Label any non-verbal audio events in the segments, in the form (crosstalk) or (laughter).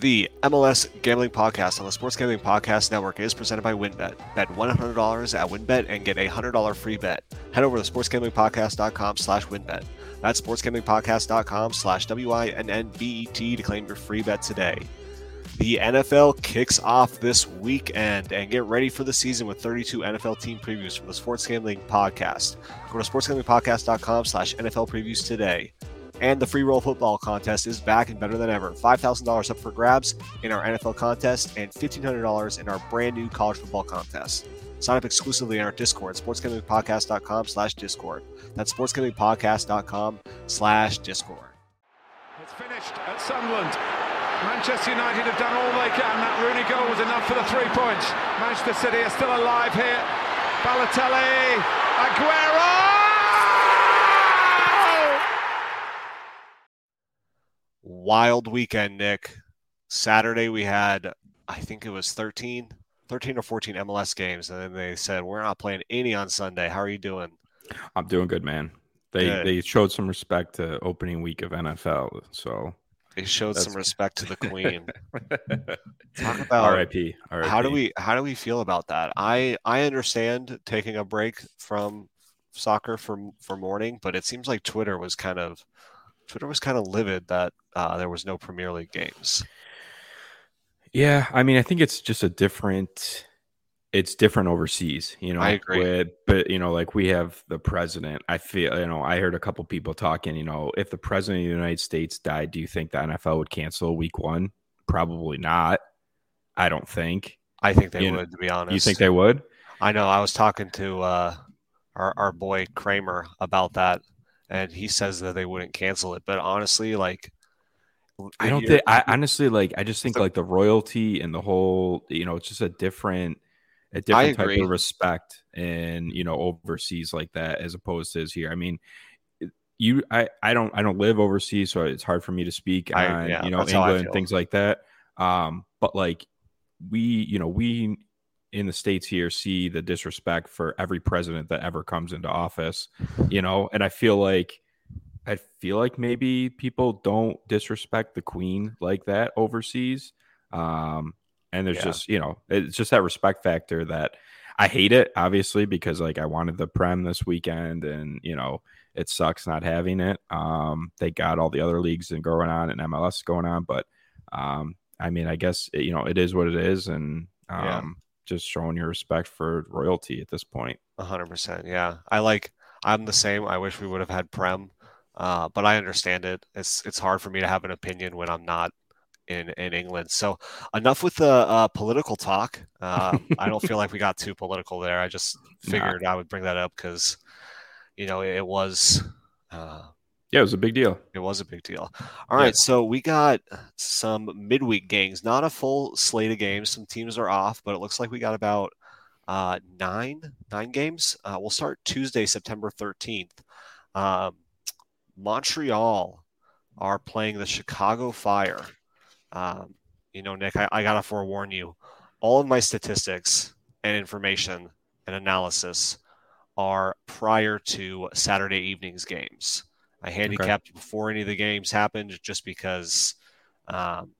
The MLS Gambling Podcast on the Sports Gambling Podcast Network is presented by WynnBET. Bet $100 at WynnBET and get a $100 free bet. Head over to sportsgamblingpodcast.com slash wynnbet. That's sportsgamblingpodcast.com slash W-I-N-N-B-E-T to claim your free bet today. The NFL kicks off this weekend and get ready for the season with 32 NFL team previews from the Sports Gambling Podcast. Go to sportsgamblingpodcast.com slash NFL previews today. And the free roll football contest is back and better than ever. $5,000 up for grabs in our NFL contest and $1,500 in our brand new college football contest. Sign up exclusively in our Discord, sportsgamblingpodcast.com slash Discord. That's sportsgamblingpodcast.com slash Discord. It's finished at Sunderland. Manchester United have done all they can. That Rooney goal was enough for the three points. Manchester City are still alive here. Balotelli, Aguero! Wild weekend, Nick. Saturday we had, I think it was 13, 13 or 14 MLS games, and then they said we're not playing any on Sunday. How are you doing? I'm doing good, man. They good. they showed some respect to opening week of NFL, so they showed some respect to the Queen. (laughs) Talk about RIP, RIP. How do we how do we feel about that? I I understand taking a break from soccer for for morning, but it seems like Twitter was kind of Twitter was kind of livid that uh, there was no Premier League games. Yeah, I mean, I think it's just a different. It's different overseas, you know. I agree, with, but you know, like we have the president. I feel, you know, I heard a couple people talking. You know, if the president of the United States died, do you think the NFL would cancel Week One? Probably not. I don't think. I think they you would. Know, to be honest, you think they would? I know. I was talking to uh, our our boy Kramer about that and he says that they wouldn't cancel it. But honestly, like I don't think I honestly like I just think like the royalty and the whole you know it's just a different a different type of respect and you know overseas like that as opposed to is here. I mean you I I don't I don't live overseas so it's hard for me to speak I, on yeah, you know England things like that. Um but like we you know we in the states here see the disrespect for every president that ever comes into office, you know, and I feel like I feel like maybe people don't disrespect the queen like that overseas. Um, and there's yeah. just, you know, it's just that respect factor that I hate it, obviously, because like I wanted the Prem this weekend and, you know, it sucks not having it. Um, they got all the other leagues and going on and MLS going on, but um, I mean, I guess, it, you know, it is what it is. And, um, yeah just showing your respect for royalty at this point. hundred percent. Yeah. I like, I'm the same. I wish we would have had Prem, uh, but I understand it. It's, it's hard for me to have an opinion when I'm not in, in England. So enough with the uh, political talk. Uh, (laughs) I don't feel like we got too political there. I just figured nah. I would bring that up because, you know, it, it was, uh, yeah, it was a big deal. It was a big deal. All right, yeah. so we got some midweek games, not a full slate of games. Some teams are off, but it looks like we got about uh, nine nine games. Uh, we'll start Tuesday, September thirteenth. Um, Montreal are playing the Chicago Fire. Um, you know, Nick, I, I gotta forewarn you. All of my statistics and information and analysis are prior to Saturday evening's games. I handicapped okay. before any of the games happened just because um,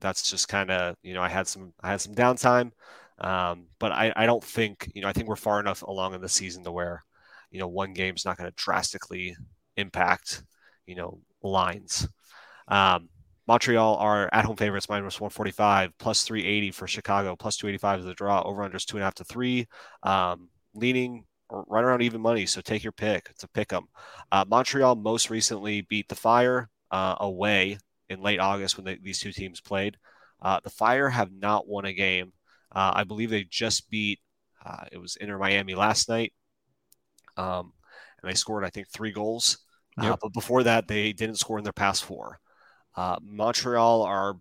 that's just kind of you know I had some I had some downtime, um, but I, I don't think you know I think we're far enough along in the season to where you know one game's not going to drastically impact you know lines. Um, Montreal are at home favorites minus 145 plus 380 for Chicago plus 285 is the draw over unders two and a half to three. Um, leaning right around even money. So take your pick. It's a pick 'em. Uh, Montreal most recently beat the Fire uh, away in late August when they, these two teams played. Uh, the Fire have not won a game. Uh, I believe they just beat. Uh, it was Inter Miami last night, um, and they scored I think three goals. Uh, yep. but before that, they didn't score in their past four. Montreal are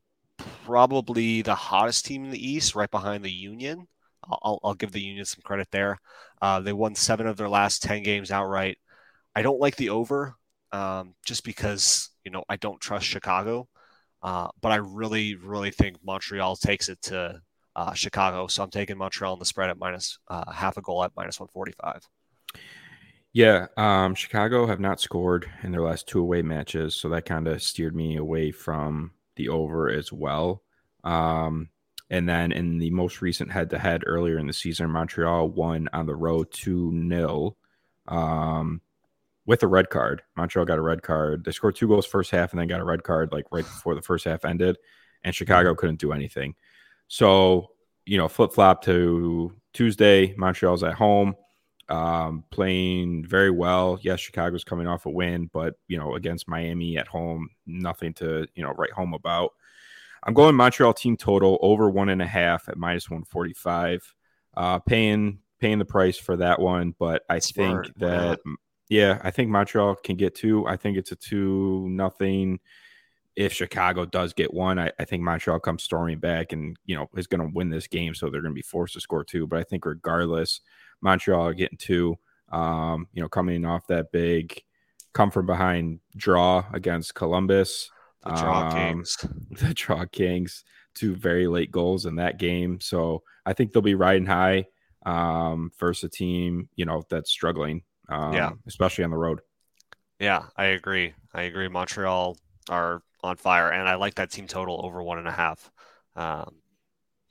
probably the hottest team in the East, right behind the Union. I'll, I'll give the Union some credit there. Uh, they won seven of their last 10 games outright. I don't like the over um, just because, you know, I don't trust Chicago. Uh, but I really, really think Montreal takes it to uh, Chicago. So I'm taking Montreal on the spread at minus uh, half a goal at minus 145. Yeah, um, Chicago have not scored in their last two away matches, so that kind of steered me away from the over as well. Um, and then in the most recent head to head earlier in the season, Montreal won on the road 2 0 um, with a red card. Montreal got a red card. They scored two goals first half and then got a red card like right before the first half ended. And Chicago couldn't do anything. So, you know, flip flop to Tuesday. Montreal's at home um, playing very well. Yes, Chicago's coming off a win, but you know, against Miami at home, nothing to you know write home about. I'm going Montreal team total over one and a half at minus 145. Uh, paying paying the price for that one, but I Smart. think that yeah, I think Montreal can get two. I think it's a two nothing. If Chicago does get one, I, I think Montreal comes storming back and you know is going to win this game, so they're going to be forced to score two. But I think regardless, Montreal getting two. Um, you know, coming off that big come from behind draw against Columbus. The draw um, kings. (laughs) The draw kings. Two very late goals in that game. So I think they'll be riding high um, versus a team, you know, that's struggling. Um, yeah. Especially on the road. Yeah, I agree. I agree. Montreal are on fire, and I like that team total over one and a half. Um,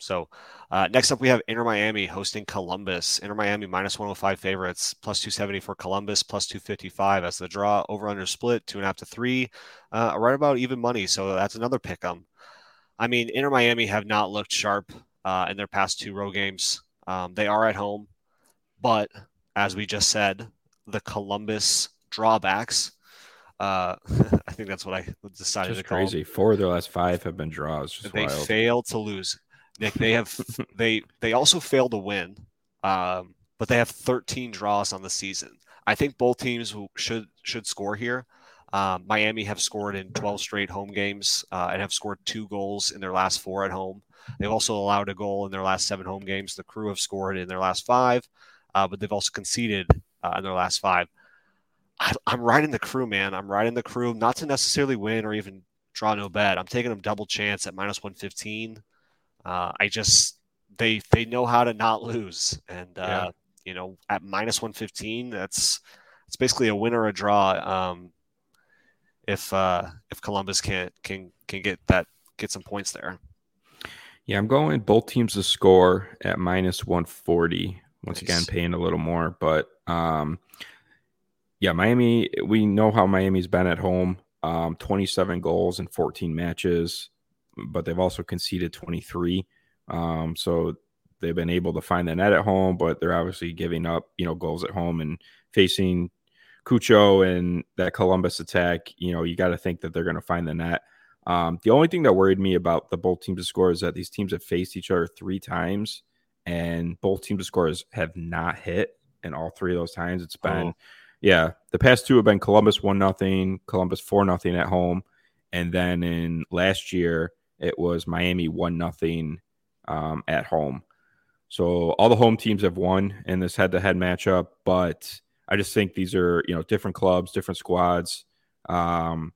so uh, next up, we have Inter Miami hosting Columbus. Inter Miami minus 105 favorites, plus 270 for Columbus, plus 255 as the draw over under split, two and a half to three, uh, right about even money. So that's another pick 'em. I mean, Inter Miami have not looked sharp uh, in their past two row games. Um, they are at home, but as we just said, the Columbus drawbacks. Uh, (laughs) I think that's what I decided just to call. Crazy. Them. Four of their last five have been draws. they wild. failed to lose. Nick, they have (laughs) they they also failed to win, um, but they have 13 draws on the season. I think both teams should should score here. Um, Miami have scored in 12 straight home games uh, and have scored two goals in their last four at home. They've also allowed a goal in their last seven home games. The Crew have scored in their last five, uh, but they've also conceded uh, in their last five. I, am riding the Crew, man. I'm riding the Crew, not to necessarily win or even draw no bet. I'm taking them double chance at minus 115. Uh, I just they they know how to not lose, and uh, yeah. you know at minus one fifteen, that's it's basically a win or a draw. Um, if uh, if Columbus can can can get that get some points there. Yeah, I'm going both teams to score at minus 140. Once nice. again, paying a little more, but um, yeah, Miami. We know how Miami's been at home. Um, 27 goals in 14 matches but they've also conceded 23. Um, so they've been able to find the net at home, but they're obviously giving up, you know, goals at home and facing Cucho and that Columbus attack. You know, you got to think that they're going to find the net. Um, the only thing that worried me about the both teams' score is that these teams have faced each other three times, and both teams' to scores have not hit. And all three of those times, it's been, oh. yeah, the past two have been Columbus one nothing, Columbus four nothing at home, and then in last year it was Miami one nothing um, at home. So all the home teams have won in this head-to-head matchup, but I just think these are you know different clubs, different squads, um,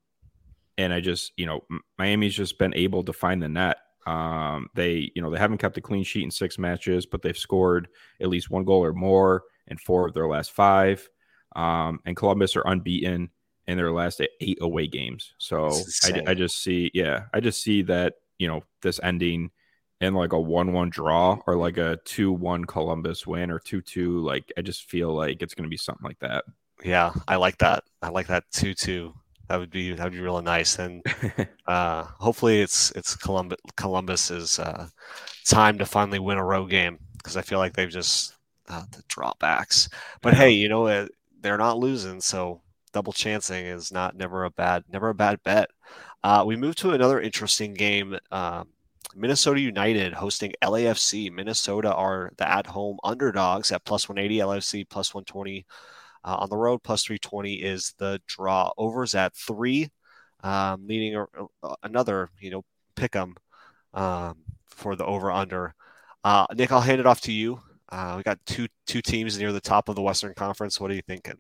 and I just you know Miami's just been able to find the net. Um, they you know they haven't kept a clean sheet in six matches, but they've scored at least one goal or more in four of their last five. Um, and Columbus are unbeaten in their last eight away games. So I, I, just see, yeah, I just see that you know this ending in like a one-one draw or like a two-one Columbus win or two-two. Like I just feel like it's going to be something like that. Yeah, I like that. I like that two-two. That would be that would be really nice, and (laughs) uh, hopefully it's it's Columbus Columbus's uh, time to finally win a road game because I feel like they've just uh, the drawbacks. But hey, you know they're not losing, so double chancing is not never a bad never a bad bet. Uh, we move to another interesting game. Um, Minnesota United hosting LAFC. Minnesota are the at home underdogs at plus 180, LAFC plus 120. Uh, on the road, plus 320 is the draw. Overs at three, um, leading a, a, another, you know, pick them um, for the over under. Uh, Nick, I'll hand it off to you. Uh, we got two two teams near the top of the Western Conference. What are you thinking?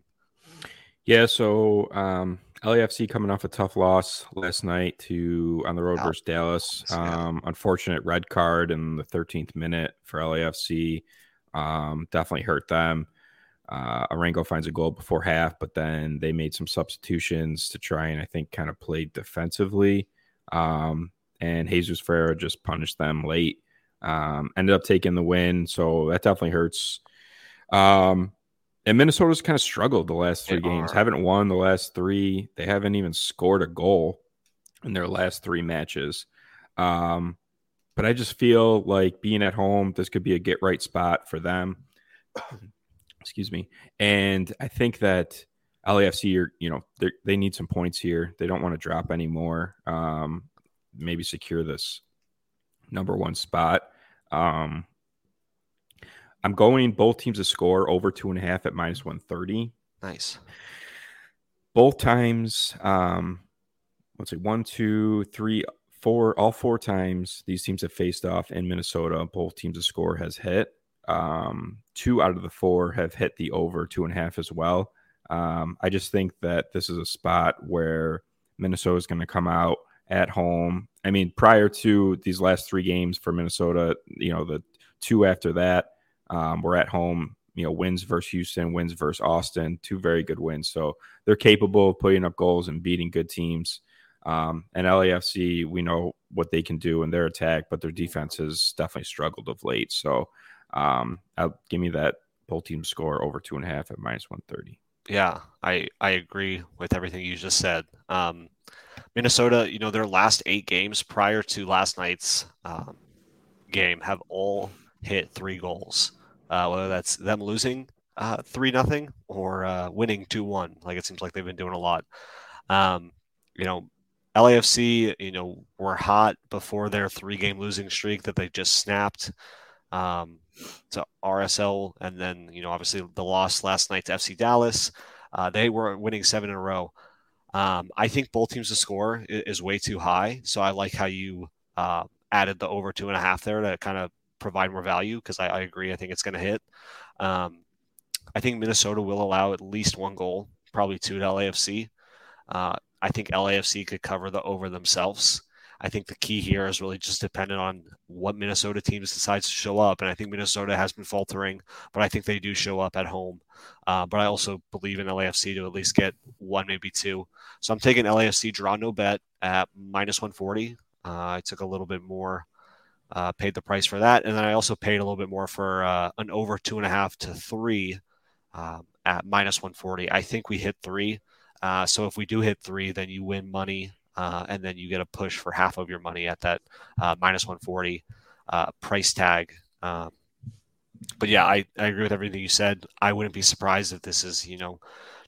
Yeah, so um, LAFC coming off a tough loss last night to on the road versus Dallas. Um, unfortunate red card in the 13th minute for LAFC. Um, definitely hurt them. Uh, Arango finds a goal before half, but then they made some substitutions to try and I think kind of play defensively. Um, and Jesus Ferreira just punished them late. Um, ended up taking the win, so that definitely hurts. Um, and Minnesota's kind of struggled the last three they games. Are. Haven't won the last three. They haven't even scored a goal in their last three matches. Um, but I just feel like being at home, this could be a get right spot for them. (clears throat) Excuse me. And I think that LAFC are, you know, they need some points here. They don't want to drop anymore. Um, maybe secure this number one spot. Um, I'm going both teams to score over two and a half at minus 130. Nice. Both times, um, let's see, one, two, three, four, all four times these teams have faced off in Minnesota. Both teams to score has hit. Um, two out of the four have hit the over two and a half as well. Um, I just think that this is a spot where Minnesota is going to come out at home. I mean, prior to these last three games for Minnesota, you know, the two after that um, were at home. You know, wins versus Houston, wins versus Austin, two very good wins. So they're capable of putting up goals and beating good teams. Um, and LAFC, we know what they can do in their attack, but their defense has definitely struggled of late. So um, I'll give me that both team score over two and a half at minus 130. Yeah, I, I agree with everything you just said. Um, Minnesota, you know, their last eight games prior to last night's um, game have all hit three goals. Uh, whether that's them losing uh, three uh, nothing or uh, winning two one, like it seems like they've been doing a lot. Um, you know, LAFC, you know, were hot before their three game losing streak that they just snapped um, to RSL, and then you know, obviously the loss last night to FC Dallas. Uh, they were winning seven in a row. Um, I think both teams to score is, is, way too high. So I like how you uh, added the over two and a half there to kind of provide more value because I, I, agree. I think it's going to hit. Um, I think Minnesota will allow at least one goal, probably two to LAFC. Uh, I think LAFC could cover the over themselves. I think the key here is really just dependent on what Minnesota teams decides to show up. And I think Minnesota has been faltering, but I think they do show up at home. Uh, but I also believe in LAFC to at least get one, maybe two. So I'm taking LAFC draw no bet at minus 140. Uh, I took a little bit more, uh, paid the price for that. And then I also paid a little bit more for uh, an over two and a half to three um, at minus 140. I think we hit three. Uh, so if we do hit three, then you win money uh, and then you get a push for half of your money at that uh, minus 140 uh, price tag. Um, but yeah, I, I agree with everything you said. I wouldn't be surprised if this is you know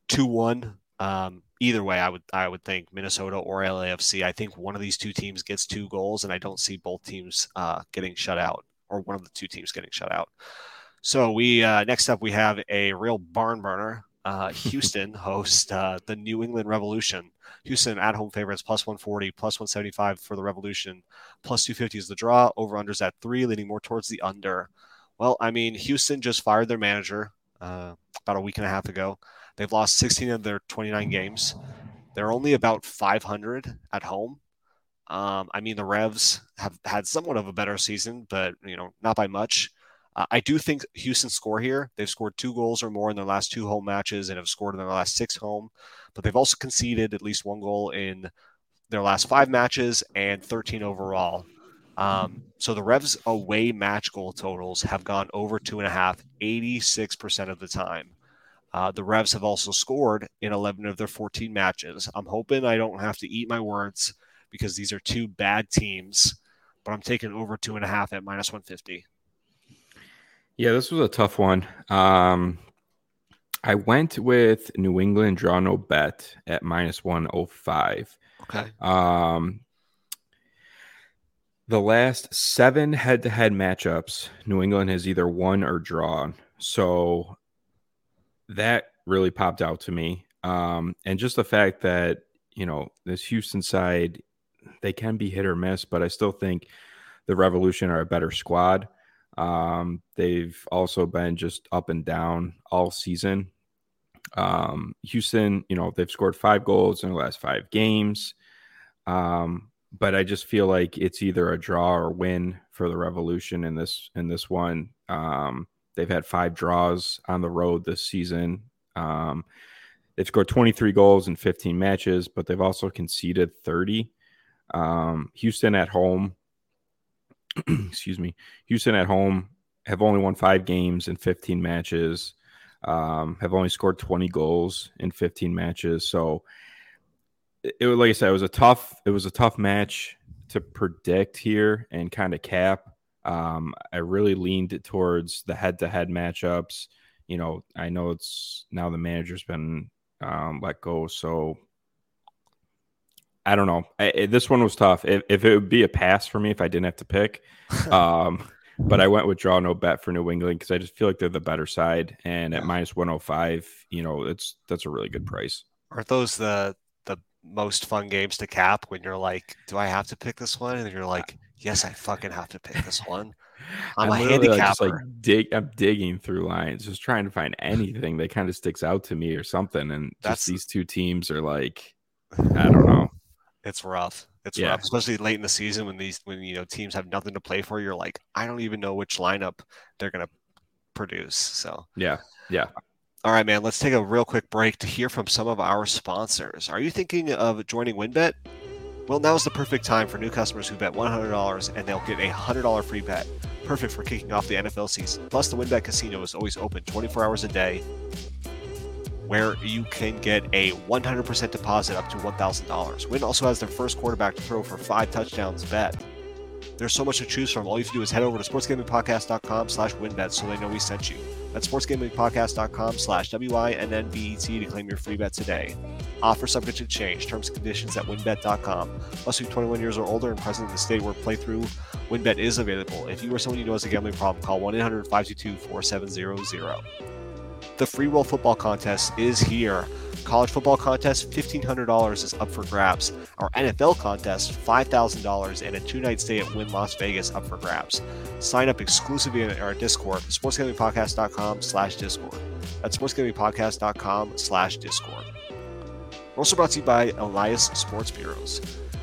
two one. Um, either way, I would I would think Minnesota or LAFC. I think one of these two teams gets two goals, and I don't see both teams uh, getting shut out or one of the two teams getting shut out. So we uh, next up we have a real barn burner. Uh, (laughs) Houston hosts uh, the New England Revolution. Houston at home favorites plus 140, plus 175 for the Revolution, plus 250 is the draw. Over unders at three, leaning more towards the under. Well, I mean, Houston just fired their manager uh, about a week and a half ago. They've lost 16 of their 29 games. They're only about 500 at home. Um, I mean, the Revs have had somewhat of a better season, but you know, not by much. Uh, I do think Houston score here. They've scored two goals or more in their last two home matches and have scored in their last six home but they've also conceded at least one goal in their last five matches and 13 overall. Um, so the Revs away match goal totals have gone over two and a half, 86% of the time. Uh, the Revs have also scored in 11 of their 14 matches. I'm hoping I don't have to eat my words because these are two bad teams, but I'm taking over two and a half at minus 150. Yeah, this was a tough one. Um, I went with New England draw no bet at minus 105. Okay. Um, the last seven head to head matchups, New England has either won or drawn. So that really popped out to me. Um, and just the fact that, you know, this Houston side, they can be hit or miss, but I still think the Revolution are a better squad. Um, they've also been just up and down all season. Um, Houston, you know, they've scored five goals in the last five games. Um, but I just feel like it's either a draw or win for the Revolution in this in this one. Um, they've had five draws on the road this season. Um, they've scored 23 goals in 15 matches, but they've also conceded 30. Um, Houston at home, (clears throat) excuse me, Houston at home have only won five games in 15 matches, um, have only scored 20 goals in 15 matches. So, it, like I said, it was a tough, it was a tough match to predict here and kind of cap. Um, I really leaned towards the head-to-head matchups. You know, I know it's now the manager's been um, let go, so I don't know. I, this one was tough. If, if, it would be a pass for me, if I didn't have to pick, (laughs) um, but I went with draw no bet for New England because I just feel like they're the better side, and at 105, you know, it's that's a really good price. Aren't those the the most fun games to cap when you're like, do I have to pick this one? And you're like, yes, I fucking have to pick this one. (laughs) I'm, I'm a handicapper. Like, like dig, I'm digging through lines, just trying to find anything that kind of sticks out to me or something. And That's, just these two teams are like, I don't know. (laughs) It's rough. It's yeah. rough, especially late in the season when these when you know teams have nothing to play for. You're like, I don't even know which lineup they're gonna produce. So yeah, yeah. All right, man, let's take a real quick break to hear from some of our sponsors. Are you thinking of joining WynnBET? Well, now is the perfect time for new customers who bet $100 and they'll get a $100 free bet. Perfect for kicking off the NFL season. Plus, the WynnBET Casino is always open 24 hours a day where you can get a 100% deposit up to $1,000. Win also has their first quarterback to throw for five touchdowns bet. There's so much to choose from. All you have to do is head over to sportsgamingpodcast.com slash wynnbet so they know we sent you. That's sportsgamingpodcast.com slash W-I-N-N-B-E-T to claim your free bet today. Offer subject to change. Terms and conditions at wynnbet.com. Must be 21 years or older and present in the state where playthrough WynnBET is available. If you or someone you know has a gambling problem, call 1-800-522-4700. The free roll football contest is here. College football contest, $1,500 is up for grabs. Our NFL contest, $5,000 and a two night stay at Wynn Las Vegas up for grabs. Sign up exclusively in our Discord, sportsgamingpodcast.com slash Discord. That's sportsgamingpodcast.com slash Discord. Also brought to you by Elias Sports Bureaus.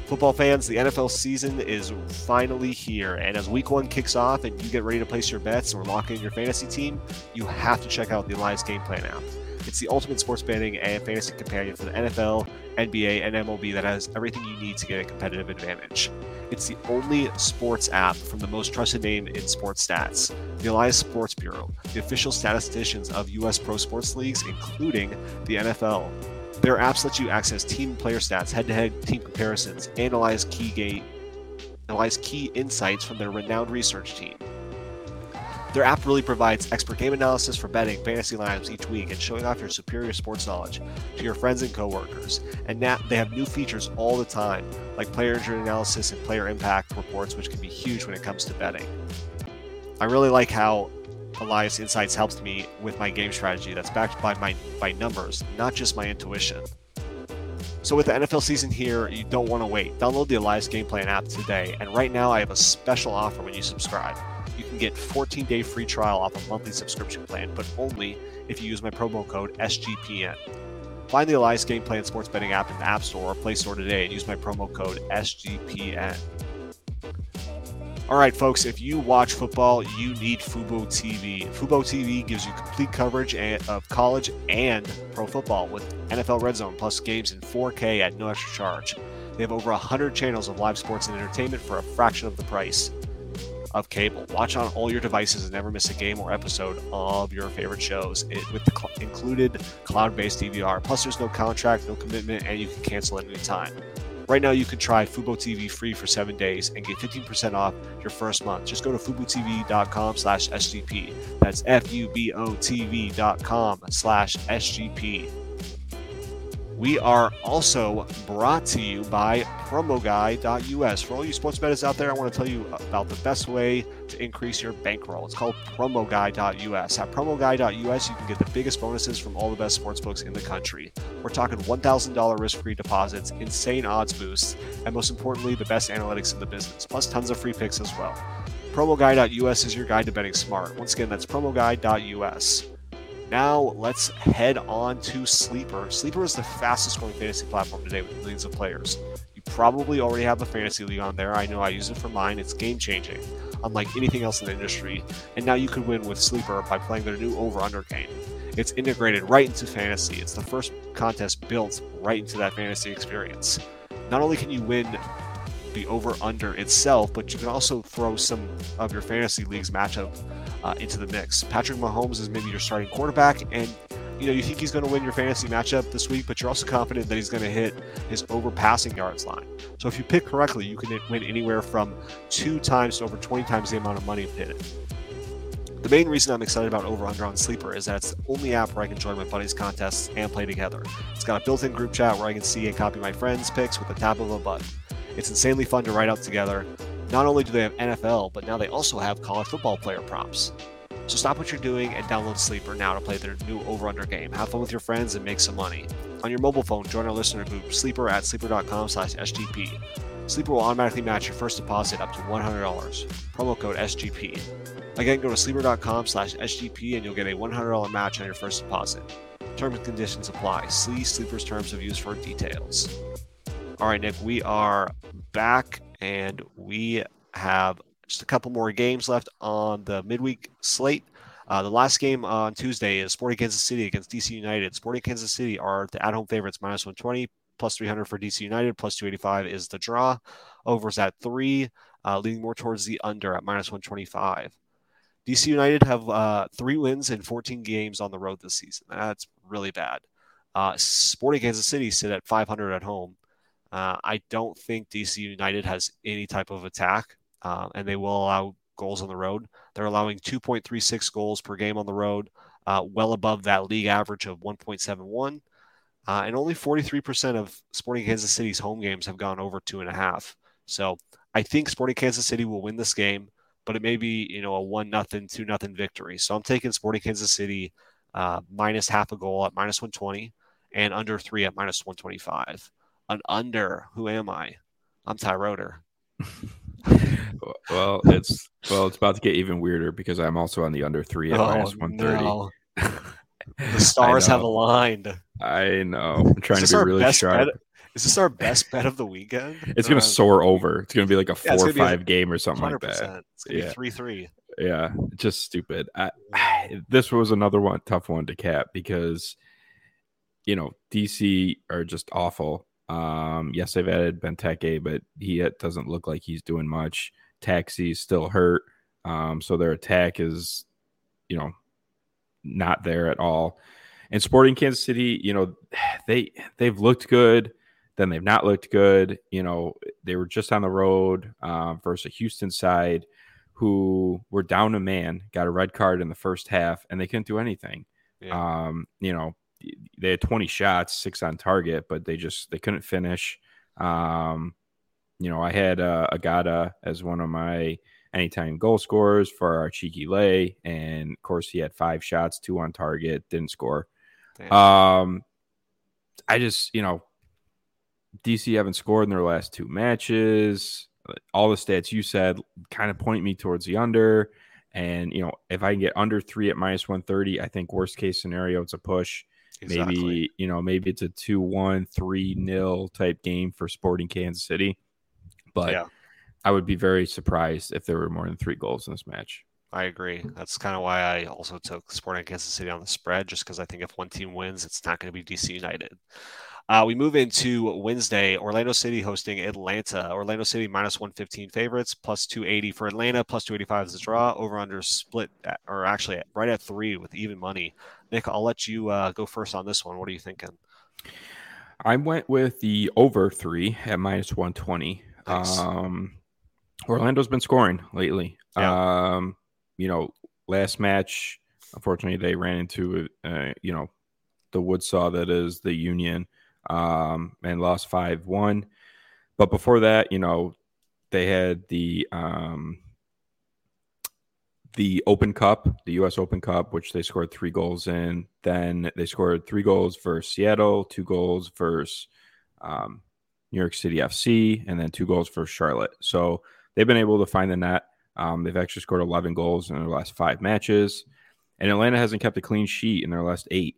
Football fans, the NFL season is finally here, and as week one kicks off and you get ready to place your bets or lock in your fantasy team, you have to check out the Elias Game Plan app. It's the ultimate sports betting and fantasy companion for the NFL, NBA, and MLB that has everything you need to get a competitive advantage. It's the only sports app from the most trusted name in sports stats, the Elias Sports Bureau, the official statisticians of U.S. pro sports leagues, including the NFL. Their apps let you access team player stats, head-to-head team comparisons, analyze key game, analyze key insights from their renowned research team. Their app really provides expert game analysis for betting fantasy lineups each week and showing off your superior sports knowledge to your friends and coworkers. And now they have new features all the time, like player injury analysis and player impact reports, which can be huge when it comes to betting. I really like how Elias Insights helps me with my game strategy that's backed by my by numbers, not just my intuition. So with the NFL season here, you don't want to wait. Download the Elias Game Plan app today, and right now I have a special offer when you subscribe you can get 14 day free trial off a monthly subscription plan, but only if you use my promo code SGPN. Find the Elias Game Plan Sports Betting app in the App Store or Play Store today and use my promo code SGPN. All right, folks, if you watch football, you need Fubo TV. Fubo TV gives you complete coverage of college and pro football with NFL Red Zone plus games in 4K at no extra charge. They have over 100 channels of live sports and entertainment for a fraction of the price of cable. Watch on all your devices and never miss a game or episode of your favorite shows it, with the cl- included cloud based DVR. Plus, there's no contract, no commitment, and you can cancel at any time. Right now, you can try Fubo TV free for seven days and get 15% off your first month. Just go to FuboTV.com slash SGP. That's F-U-B-O-T-V dot com slash SGP. We are also brought to you by PromoGuy.us. For all you sports bettors out there, I want to tell you about the best way to increase your bankroll. It's called PromoGuy.us. At PromoGuy.us, you can get the biggest bonuses from all the best sports books in the country. We're talking $1,000 risk-free deposits, insane odds boosts, and most importantly, the best analytics in the business, plus tons of free picks as well. PromoGuy.us is your guide to betting smart. Once again, that's PromoGuy.us. Now let's head on to Sleeper. Sleeper is the fastest growing fantasy platform today with millions of players. You probably already have a fantasy league on there. I know I use it for mine. It's game changing, unlike anything else in the industry. And now you can win with Sleeper by playing their new over under game. It's integrated right into fantasy. It's the first contest built right into that fantasy experience. Not only can you win the over under itself, but you can also throw some of your fantasy leagues matchup uh, into the mix. Patrick Mahomes is maybe your starting quarterback, and you know you think he's going to win your fantasy matchup this week, but you're also confident that he's going to hit his over passing yards line. So if you pick correctly, you can win anywhere from two times to over 20 times the amount of money it. The main reason I'm excited about Over Under on Sleeper is that it's the only app where I can join my buddies' contests and play together. It's got a built in group chat where I can see and copy my friends' picks with the tap of a button. It's insanely fun to write out together. Not only do they have NFL, but now they also have college football player props. So stop what you're doing and download Sleeper now to play their new Over Under game. Have fun with your friends and make some money. On your mobile phone, join our listener group, Sleeper at sleeper.com slash SGP. Sleeper will automatically match your first deposit up to $100. Promo code SGP. Again, go to sleeper.com slash SGP and you'll get a $100 match on your first deposit. Terms and conditions apply. See Sleeper's terms of use for details. All right, Nick, we are back and we have just a couple more games left on the midweek slate. Uh, the last game on Tuesday is Sporting Kansas City against DC United. Sporting Kansas City are the at home favorites, minus 120, plus 300 for DC United, plus 285 is the draw. Overs at three, uh, leaning more towards the under at minus 125. DC United have uh, three wins in 14 games on the road this season. That's really bad. Uh, Sporting Kansas City sit at 500 at home. Uh, I don't think DC United has any type of attack, uh, and they will allow goals on the road. They're allowing 2.36 goals per game on the road, uh, well above that league average of 1.71. Uh, and only 43% of Sporting Kansas City's home games have gone over two and a half. So I think Sporting Kansas City will win this game but it may be you know a one nothing, two nothing victory. So I'm taking Sporting Kansas City uh, minus half a goal at minus 120 and under three at minus 125. An under, who am I? I'm Ty Roeder. (laughs) well, it's well, it's about to get even weirder because I'm also on the under three at oh, minus 130. No. (laughs) the stars have aligned. I know. I'm trying to be really sharp. Bet? Is this our best bet of the weekend? (laughs) It's gonna uh, soar over. It's gonna be like a four yeah, or five game or something like that. It's gonna yeah. be three three. Yeah, just stupid. I, I, (sighs) this was another one tough one to cap because you know DC are just awful. Um, yes, they've added Benteke, but he doesn't look like he's doing much. Taxi's still hurt, um, so their attack is, you know, not there at all. And Sporting Kansas City, you know, (sighs) they they've looked good then they've not looked good. You know, they were just on the road uh, versus a Houston side who were down a man, got a red card in the first half, and they couldn't do anything. Yeah. Um, you know, they had 20 shots, six on target, but they just they couldn't finish. Um, you know, I had uh, Agada as one of my anytime goal scorers for our cheeky lay, and of course he had five shots, two on target, didn't score. Damn. Um, I just you know DC haven't scored in their last two matches. All the stats you said kind of point me towards the under. And, you know, if I can get under three at minus 130, I think worst case scenario, it's a push. Exactly. Maybe, you know, maybe it's a 2 1, 3 nil type game for Sporting Kansas City. But yeah. I would be very surprised if there were more than three goals in this match. I agree. That's kind of why I also took Sporting Kansas City on the spread, just because I think if one team wins, it's not going to be DC United. Uh, we move into Wednesday. Orlando City hosting Atlanta. Orlando City minus 115 favorites, plus 280 for Atlanta, plus 285 is the draw. Over under split, at, or actually right at three with even money. Nick, I'll let you uh, go first on this one. What are you thinking? I went with the over three at minus 120. Nice. Um, Orlando's been scoring lately. Yeah. Um, you know, last match, unfortunately, they ran into, uh, you know, the wood saw that is the Union um, and lost 5 1. But before that, you know, they had the um, the Open Cup, the U.S. Open Cup, which they scored three goals in. Then they scored three goals versus Seattle, two goals versus um, New York City FC, and then two goals for Charlotte. So they've been able to find the net. Um, they've actually scored 11 goals in their last five matches, and Atlanta hasn't kept a clean sheet in their last eight.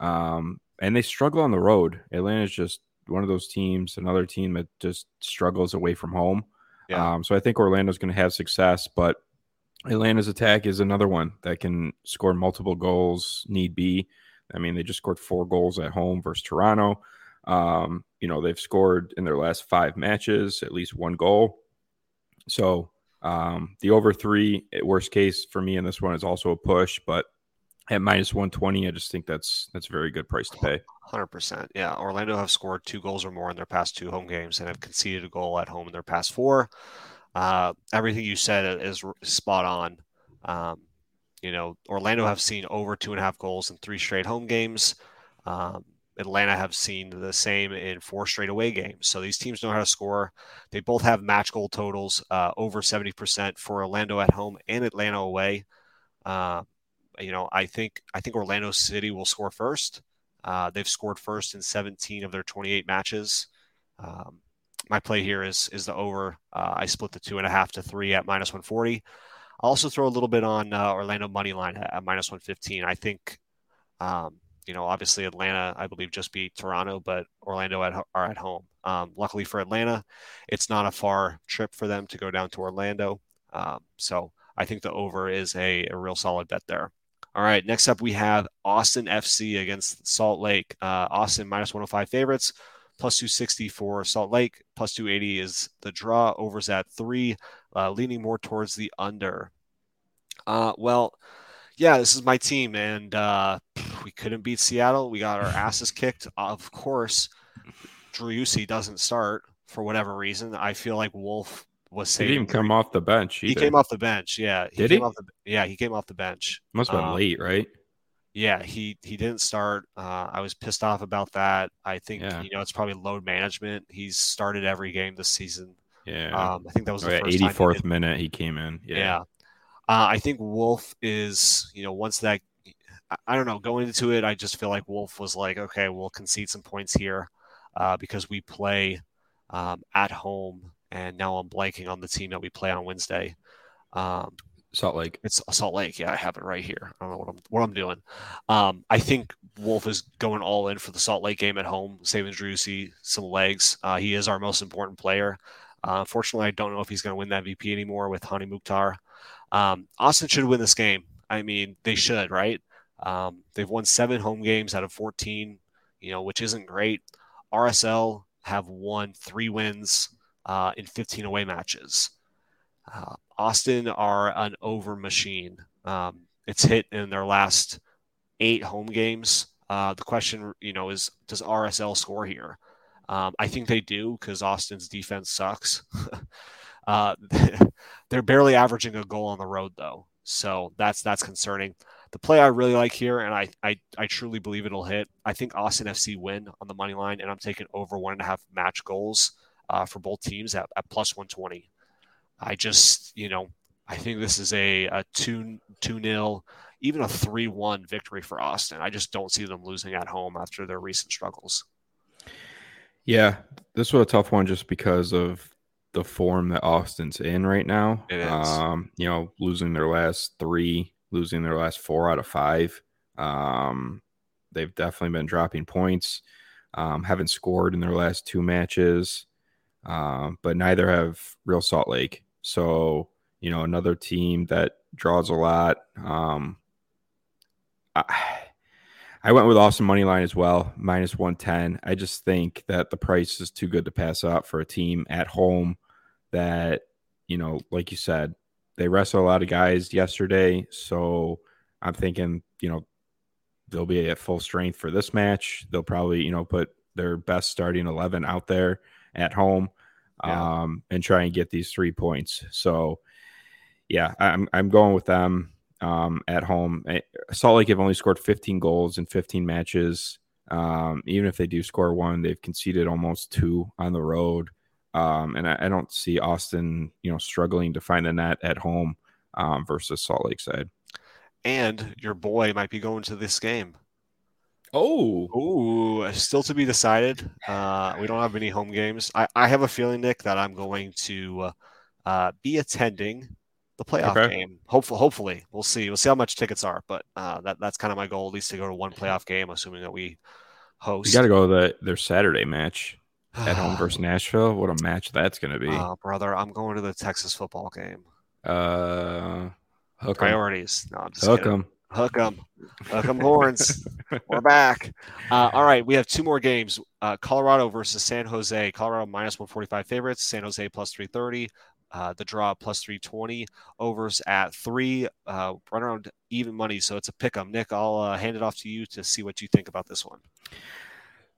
Um, and they struggle on the road. Atlanta is just one of those teams, another team that just struggles away from home. Yeah. Um, so I think Orlando's going to have success, but Atlanta's attack is another one that can score multiple goals, need be. I mean, they just scored four goals at home versus Toronto. Um, you know, they've scored in their last five matches at least one goal. So um, the over three, worst case for me in this one is also a push, but at minus 120, I just think that's that's a very good price to pay. 100%. Yeah. Orlando have scored two goals or more in their past two home games and have conceded a goal at home in their past four. Uh, everything you said is spot on. Um, you know, Orlando have seen over two and a half goals in three straight home games. Um, Atlanta have seen the same in four straight away games. So these teams know how to score. They both have match goal totals uh, over 70% for Orlando at home and Atlanta away. Uh, you know, I think I think Orlando City will score first. Uh, they've scored first in 17 of their 28 matches. Um, my play here is is the over. Uh, I split the two and a half to three at minus 140. I'll also throw a little bit on uh, Orlando money line at minus 115. I think um, you know, obviously Atlanta, I believe, just beat Toronto, but Orlando at, are at home. Um, luckily for Atlanta, it's not a far trip for them to go down to Orlando. Um, so I think the over is a, a, real solid bet there. All right, next up we have Austin FC against Salt Lake. Uh, Austin minus 105 favorites, plus 260 for Salt Lake, plus 280 is the draw. Overs at three, uh, leaning more towards the under. Uh, well, yeah, this is my team, and uh, we couldn't beat Seattle. We got our (laughs) asses kicked. Of course, Driussi doesn't start for whatever reason. I feel like Wolff was He didn't come off the bench. Either. He came off the bench. Yeah. He Did he? The, yeah, he came off the bench. Must have been um, late, right? Yeah, he he didn't start. Uh, I was pissed off about that. I think yeah. you know it's probably load management. He's started every game this season. Yeah, um, I think that was the eighty fourth minute he came in. Yeah, yeah. Uh, I think Wolff is you know once that I don't know. Going into it, I just feel like Wolff was like, okay, we'll concede some points here uh, because we play um, at home, and now I'm blanking on the team that we play on Wednesday. Um, Salt Lake. It's Salt Lake. Yeah, I have it right here. I don't know what I'm what I'm doing. Um, I think Wolff is going all in for the Salt Lake game at home, saving Driussi some legs. Uh, he is our most important player. Uh, unfortunately, I don't know if he's going to win that VP anymore with Hany Mukhtar. Um, Austin should win this game. I mean, they should, right? Um, they've won seven home games out of 14, you know, which isn't great. RSL have won three wins uh, in 15 away matches. Uh, Austin are an over machine. Um, it's hit in their last eight home games. Uh, the question, you know, is does RSL score here? Um, I think they do because Austin's defense sucks. (laughs) uh, (laughs) they're barely averaging a goal on the road, though, so that's that's concerning. The play I really like here, and I, I, I truly believe it'll hit. I think Austin FC win on the money line, and I'm taking over one and a half match goals uh, for both teams at, at plus 120. I just, you know, I think this is a, a 2 2 nil, even a 3 1 victory for Austin. I just don't see them losing at home after their recent struggles. Yeah, this was a tough one just because of the form that Austin's in right now. It is. Um, you know, losing their last three losing their last four out of five. Um, they've definitely been dropping points. Um, haven't scored in their last two matches, um, but neither have Real Salt Lake. So you know, another team that draws a lot. Um, I, I went with Austin money line as well, minus one ten. I just think that the price is too good to pass up for a team at home that you know, like you said, they wrestled a lot of guys yesterday, so I'm thinking, you know, they'll be at full strength for this match. They'll probably, you know, put their best starting 11 out there at home yeah. um, and try and get these three points. So, yeah, I'm, I'm going with them um, at home. Eh, Salt Lake have only scored 15 goals in 15 matches. Um, even if they do score one, they've conceded almost two on the road. Um, and I, I, don't see Austin, you know, struggling to find the net at home um, versus Salt Lake side. And your boy might be going to this game. Oh, oh, still to be decided. Uh, we don't have any home games. I, I have a feeling, Nick, that I'm going to uh, be attending the playoff okay. game. Hopefully, hopefully, we'll see. We'll see how much tickets are, but uh, that that's kind of my goal, at least to go to one playoff game, assuming that we host. You got to go to the, their Saturday match at home versus (sighs) Nashville. What a match that's going to be. Oh, brother, I'm going to the Texas football game. Uh, hook priorities. No, I'm just hook them. Hook 'em. Hook 'em (laughs) horns. We're back. Uh, all right, we have two more games. Uh, Colorado versus San Jose. Colorado minus 145 favorites. San Jose plus 330. Uh, the draw plus 320. Overs at three. Uh, run around even money, so it's a pick 'em. Nick, I'll uh, hand it off to you to see what you think about this one.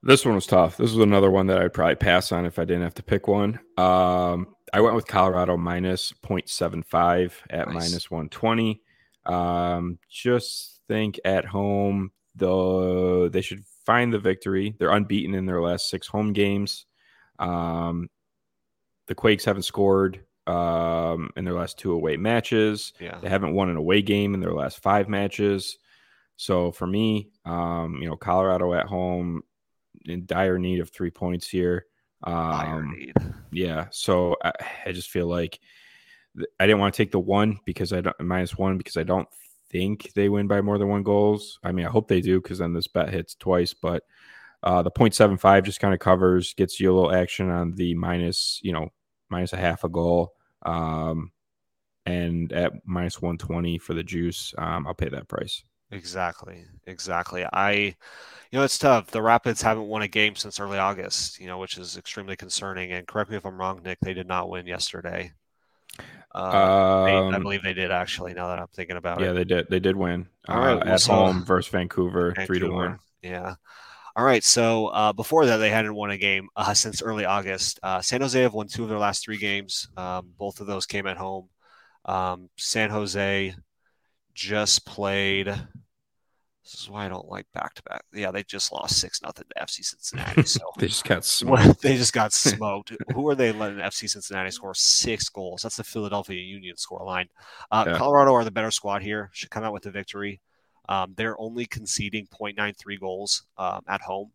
This one was tough. This was another one that I'd probably pass on if I didn't have to pick one. Um, I went with Colorado minus 0.75 at nice. minus 120. Um, just think at home, though they should find the victory. They're unbeaten in their last six home games. Um, the Quakes haven't scored um, in their last two away matches. Yeah. They haven't won an away game in their last five matches. So for me, um, you know, Colorado at home in dire need of three points here. Um, yeah. So I, I just feel like I didn't want to take the one because I don't minus one because I don't think they win by more than one goals. I mean, I hope they do because then this bet hits twice. But uh, the 0.75 just kind of covers, gets you a little action on the minus, you know, minus a half a goal. Um, and at minus 120 for the juice, um, I'll pay that price. Exactly. Exactly. I, you know, it's tough. The Rapids haven't won a game since early August, you know, which is extremely concerning. And correct me if I'm wrong, Nick, they did not win yesterday. Uh, they, I um, believe they did actually. Now that I'm thinking about yeah, it, yeah, they did. They did win All right, uh, at so, home versus Vancouver, Vancouver, three to one. Yeah. All right. So uh, before that, they hadn't won a game uh, since early August. Uh, San Jose have won two of their last three games. Um, both of those came at home. Um, San Jose just played this is why I don't like back to back. Yeah, they just lost six nothing to FC Cincinnati. (laughs) So they just got (laughs) smoked. they just got (laughs) smoked. Who are they letting FC Cincinnati score six goals? That's the Philadelphia Union score line. Uh, yeah. Colorado are the better squad here. Should come out with the victory. Um, they're only conceding 0.93 goals um, at home.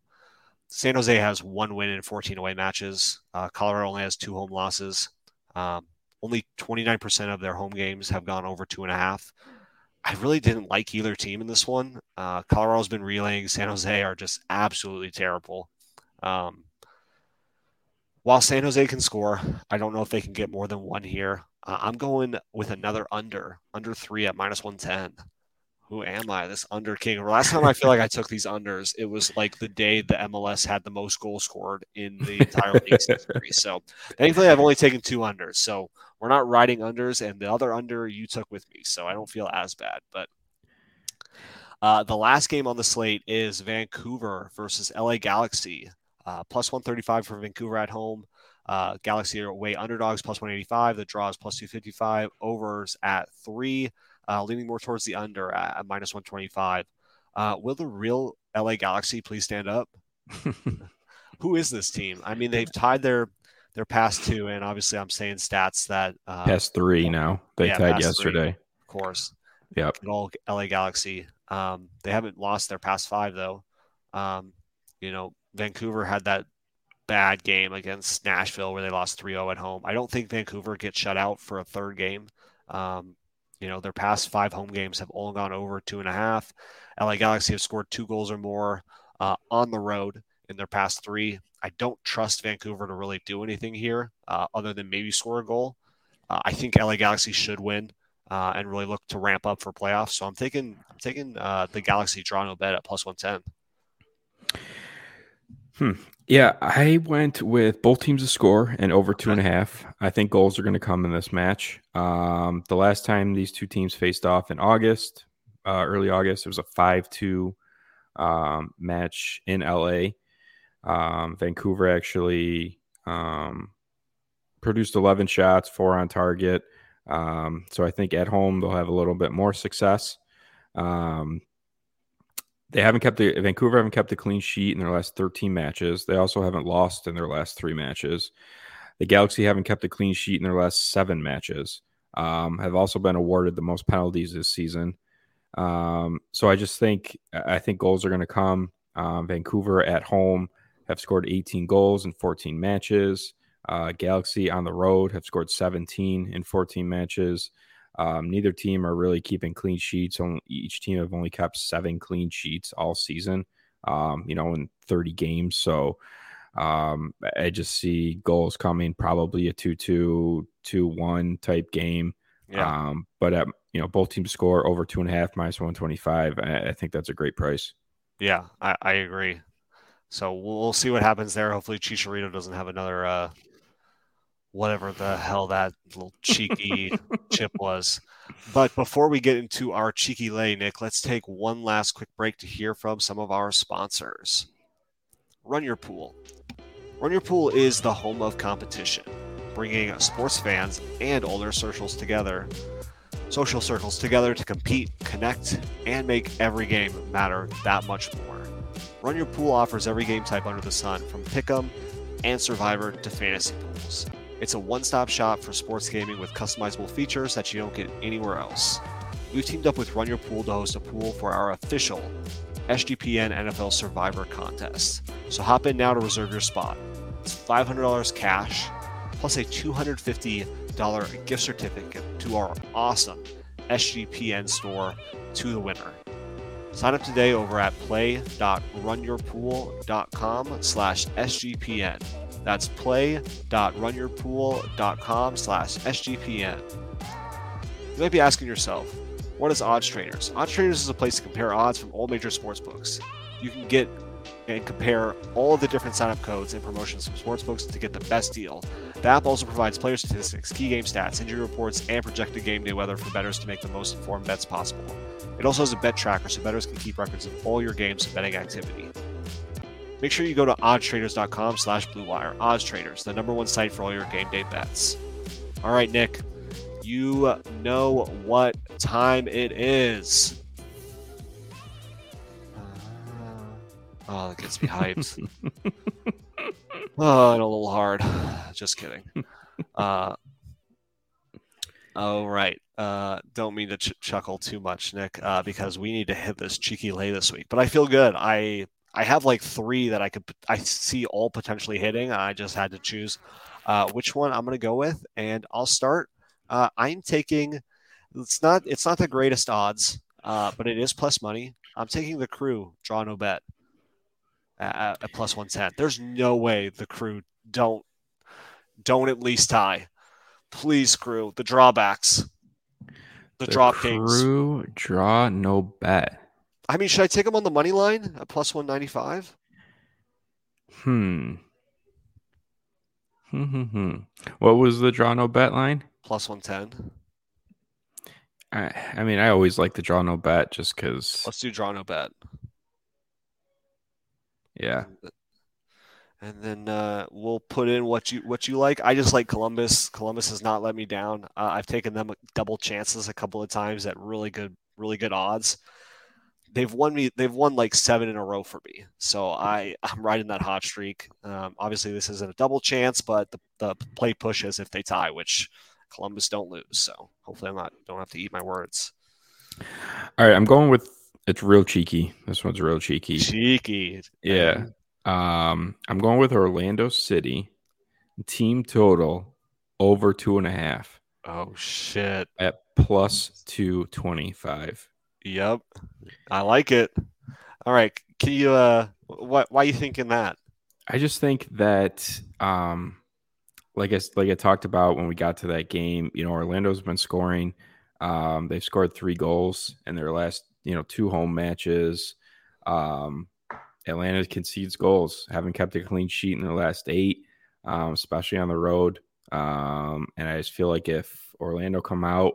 San Jose has one win in 14 away matches. Uh, Colorado only has two home losses. Um, only 29% of their home games have gone over two and a half. I really didn't like either team in this one. Uh, Colorado's been reeling. San Jose are just absolutely terrible. Um, while San Jose can score, I don't know if they can get more than one here. Uh, I'm going with another under, under three at minus 110 who am I? This under king. Last time I feel like I took these unders, it was like the day the MLS had the most goals scored in the entire league's history. (laughs) So thankfully, I've only taken two unders. So we're not riding unders, and the other under you took with me, so I don't feel as bad. But uh, the last game on the slate is Vancouver versus LA Galaxy. Uh, plus 135 for Vancouver at home. Uh, Galaxy are away underdogs plus 185. The draws plus 255. Overs at three uh, leaning more towards the under at, at minus 125. Uh, will the real LA Galaxy please stand up? (laughs) Who is this team? I mean, they've tied their their past two, and obviously, I'm saying stats that uh, past three now. They yeah, tied yesterday, three, of course. Yep. All LA Galaxy. Um, they haven't lost their past five though. Um, you know, Vancouver had that bad game against Nashville where they lost 3-0 at home. I don't think Vancouver gets shut out for a third game. Um, you know, their past five home games have all gone over two and a half. LA Galaxy have scored two goals or more uh, on the road in their past three. I don't trust Vancouver to really do anything here uh, other than maybe score a goal. Uh, I think LA Galaxy should win uh, and really look to ramp up for playoffs. So I'm taking I'm taking uh, the Galaxy no bet at plus 110. Hmm. Yeah, I went with both teams to score and over two and a half. I think goals are going to come in this match. Um, the last time these two teams faced off in August, uh, early August, it was a 5 2 um, match in LA. Um, Vancouver actually um, produced 11 shots, four on target. Um, so I think at home they'll have a little bit more success. Um, they haven't kept the Vancouver haven't kept a clean sheet in their last 13 matches. They also haven't lost in their last three matches. The Galaxy haven't kept a clean sheet in their last seven matches. Um, have also been awarded the most penalties this season. Um, so I just think I think goals are going to come. Um, Vancouver at home have scored 18 goals in 14 matches. Uh, Galaxy on the road have scored 17 in 14 matches. Um, neither team are really keeping clean sheets. Only, each team have only kept seven clean sheets all season. Um, you know, in 30 games. So um, I just see goals coming, probably a 2 2, 2 1 type game. Yeah. Um, but at, you know, both teams score over two and a half minus 125. I, I think that's a great price. Yeah, I, I agree. So we'll see what happens there. Hopefully, Chicharito doesn't have another uh, whatever the hell that little cheeky (laughs) chip was. But before we get into our cheeky lay, Nick, let's take one last quick break to hear from some of our sponsors. Run Your Pool. Run Your Pool is the home of competition, bringing sports fans and older circles together, social circles together to compete, connect, and make every game matter that much more. Run Your Pool offers every game type under the sun, from Pick'em and Survivor to fantasy pools. It's a one stop shop for sports gaming with customizable features that you don't get anywhere else. We've teamed up with Run Your Pool to host a pool for our official SGPN NFL Survivor contest. So hop in now to reserve your spot. It's $500 cash plus a $250 gift certificate to our awesome SGPN store to the winner. Sign up today over at play.runyourpool.com slash SGPN. That's play.runyourpool.com slash SGPN. You might be asking yourself, what is Odds Traders? Odds Traders is a place to compare odds from all major sports books. You can get and compare all of the different sign-up codes and promotions from sportsbooks to get the best deal. The app also provides player statistics, key game stats, injury reports, and projected game day weather for bettors to make the most informed bets possible. It also has a bet tracker so bettors can keep records of all your games and betting activity. Make sure you go to oddstraders.com slash bluewire. Odds Traders, the number one site for all your game day bets. All right, Nick, you know what time it is. Oh, that gets me hyped. (laughs) oh, and a little hard. (sighs) Just kidding. (laughs) Uh, oh, right. Uh, don't mean to ch- chuckle too much, Nick, uh, because we need to hit this cheeky lay this week. But I feel good. I I have like three that I could I see all potentially hitting. I just had to choose uh, which one I'm going to go with, and I'll start. Uh, I'm taking. It's not it's not the greatest odds, uh, but it is plus money. I'm taking the crew draw no bet at, at plus 110. There's no way the crew don't don't at least tie. Please, crew. The drawbacks. The, the drop crew games. draw no bet. I mean, should I take them on the money line at plus 195? Hmm. Hmm, hmm, hmm. What was the draw no bet line? Plus 110. I, I mean, I always like the draw no bet just because. Let's do draw no bet. Yeah. And then uh, we'll put in what you what you like. I just like Columbus. Columbus has not let me down. Uh, I've taken them double chances a couple of times at really good really good odds. They've won me. They've won like seven in a row for me. So I (laughs) I'm riding that hot streak. Um, obviously, this isn't a double chance, but the, the play pushes if they tie, which Columbus don't lose. So hopefully, I'm not don't have to eat my words. All right, I'm going with it's real cheeky. This one's real cheeky. Cheeky. Yeah. Um, I'm going with Orlando City. Team total over two and a half. Oh shit. At plus two twenty five. Yep. I like it. All right. Can you uh what why are you thinking that? I just think that um like I like I talked about when we got to that game, you know, Orlando's been scoring. Um, they've scored three goals in their last you know two home matches. Um, Atlanta concedes goals, haven't kept a clean sheet in the last eight, um, especially on the road. Um, and I just feel like if Orlando come out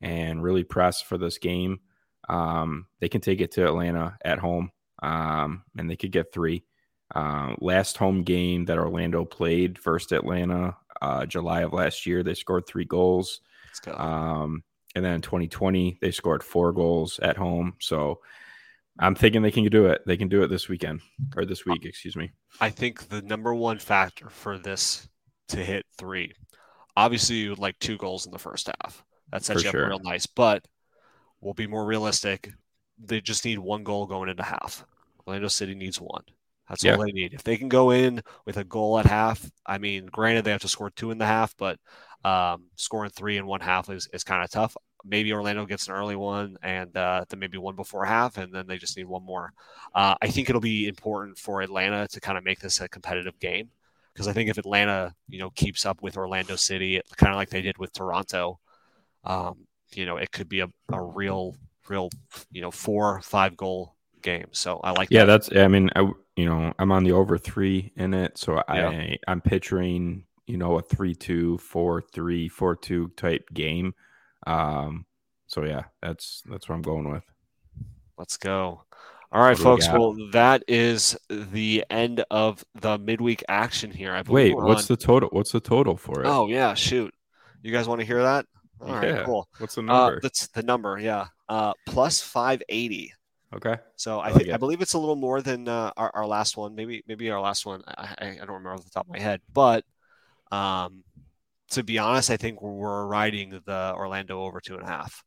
and really press for this game, um, they can take it to Atlanta at home, um, and they could get three. Uh, last home game that Orlando played first Atlanta, uh, July of last year, they scored three goals. Um, and then in 2020, they scored four goals at home. So I'm thinking they can do it. They can do it this weekend or this week, excuse me. I think the number one factor for this to hit three, obviously, you would like two goals in the first half. That sets for you up sure. real nice. But we'll be more realistic. They just need one goal going into half. Orlando City needs one. That's all they need. If they can go in with a goal at half, I mean, granted they have to score two in the half, but um, scoring three in one half is, is kind of tough maybe Orlando gets an early one and uh, then maybe one before half, and then they just need one more. Uh, I think it'll be important for Atlanta to kind of make this a competitive game because I think if Atlanta, you know, keeps up with Orlando City, kind of like they did with Toronto, um, you know, it could be a, a real, real, you know, four, five goal game. So I like Yeah, that. that's. I mean, I you know I'm on the over three in it, so Yeah. I I'm picturing you know a three two four three four two type game. Um. So yeah, that's that's what I'm going with. Let's go. All right, do we folks. Well, that is the end of the midweek action here. I Wait, what's on- the total? What's the total for it? Oh yeah, shoot. You guys want to hear that? All right, Yeah. cool. What's the Uh, number? that's the number. Yeah. Uh, plus five eighty. okay. So I I think I believe it's a little more than uh, our, our last one. Maybe maybe our last one. I, I, I don't remember off the top of my head. But um, to be honest, I think we're riding the Orlando over two and a half.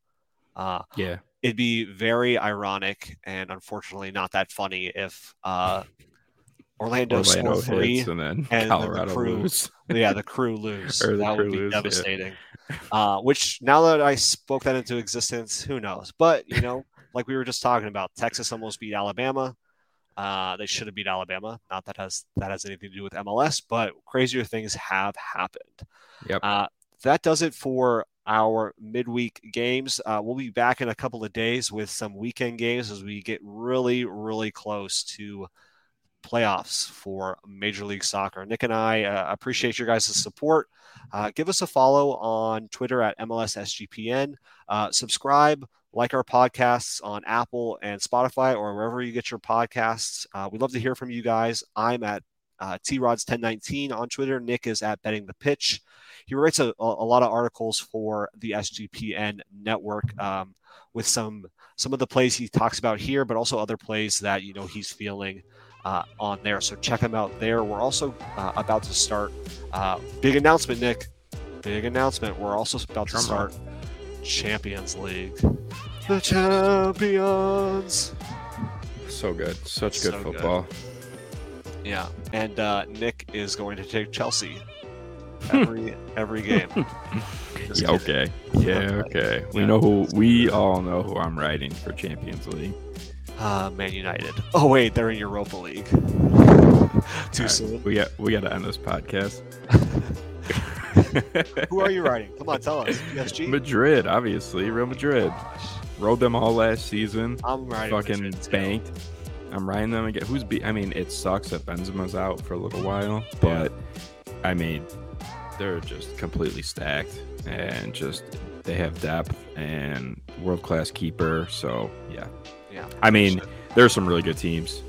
Uh, Yeah. it'd be very ironic and unfortunately not that funny if uh, Orlando, Orlando score three. and then and then the Colorado crew- lose. Yeah, the (laughs) crew lose. The that crew would be lose, yeah. Uh, which now that I spoke that into existence, who knows? But you know, (laughs) like we were just talking about, Texas almost beat Alabama. Uh, they should have beat Alabama. Not that has that has anything to do with MLS, but crazier things have happened. Yep. Uh, that does it for our midweek games. Uh, we'll be back in a couple of days with some weekend games as we get really, really close to playoffs for Major League Soccer. Nick and I uh, appreciate your guys' support. Uh, give us a follow on Twitter at MLSSGPN. Uh, subscribe, like our podcasts on Apple and Spotify or wherever you get your podcasts. Uh, we'd love to hear from you guys. I'm at uh, TRods1019 on Twitter. Nick is at Betting the Pitch. He writes a, a a lot of articles for the SGPN network um, with some some of the plays he talks about here, but also other plays that you know he's feeling uh, on there. So check them out there. We're also uh, about to start. Uh, big announcement, Nick. Big announcement. We're also about to Drum roll. start Champions League. The champions. So good. Such good So good. football. Yeah, and uh, Nick is going to take Chelsea (laughs) every every game. (laughs) Just Yeah, okay. Yeah, okay. We know who we all know who I'm writing for Champions League. Uh, Man United. Oh wait, they're in Europa League. Too All right, soon. We got we got to end this podcast. Who are you riding? Come on, tell us. PSG. (laughs) Madrid, obviously, Real Madrid. Gosh, Rode them all last season. I'm riding. Fucking Madrid, too. I'm riding them again. Who's be? I mean, it sucks that Benzema's out for a little while, but I mean, they're just completely stacked and just they have depth and world class keeper. So yeah, Yeah. I mean, there's some really good teams.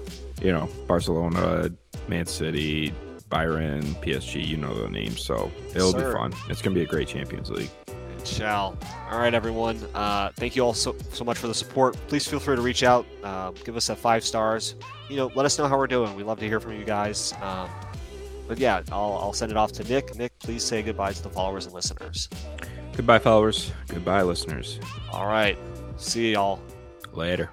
You know, Barcelona, Man City, Bayern, PSG. You know the names, so it'll Sir. be fun. It's gonna be a great Champions League. It shall. All right, everyone. Uh, thank you all so, so much for the support. Please feel free to reach out. Uh, give us a five stars. You know, let us know how we're doing. We love to hear from you guys. Um, but yeah, I'll, I'll send it off to Nick. Nick, please say goodbye to the followers and listeners. Goodbye, followers. Goodbye, listeners. All right. See y'all. Later.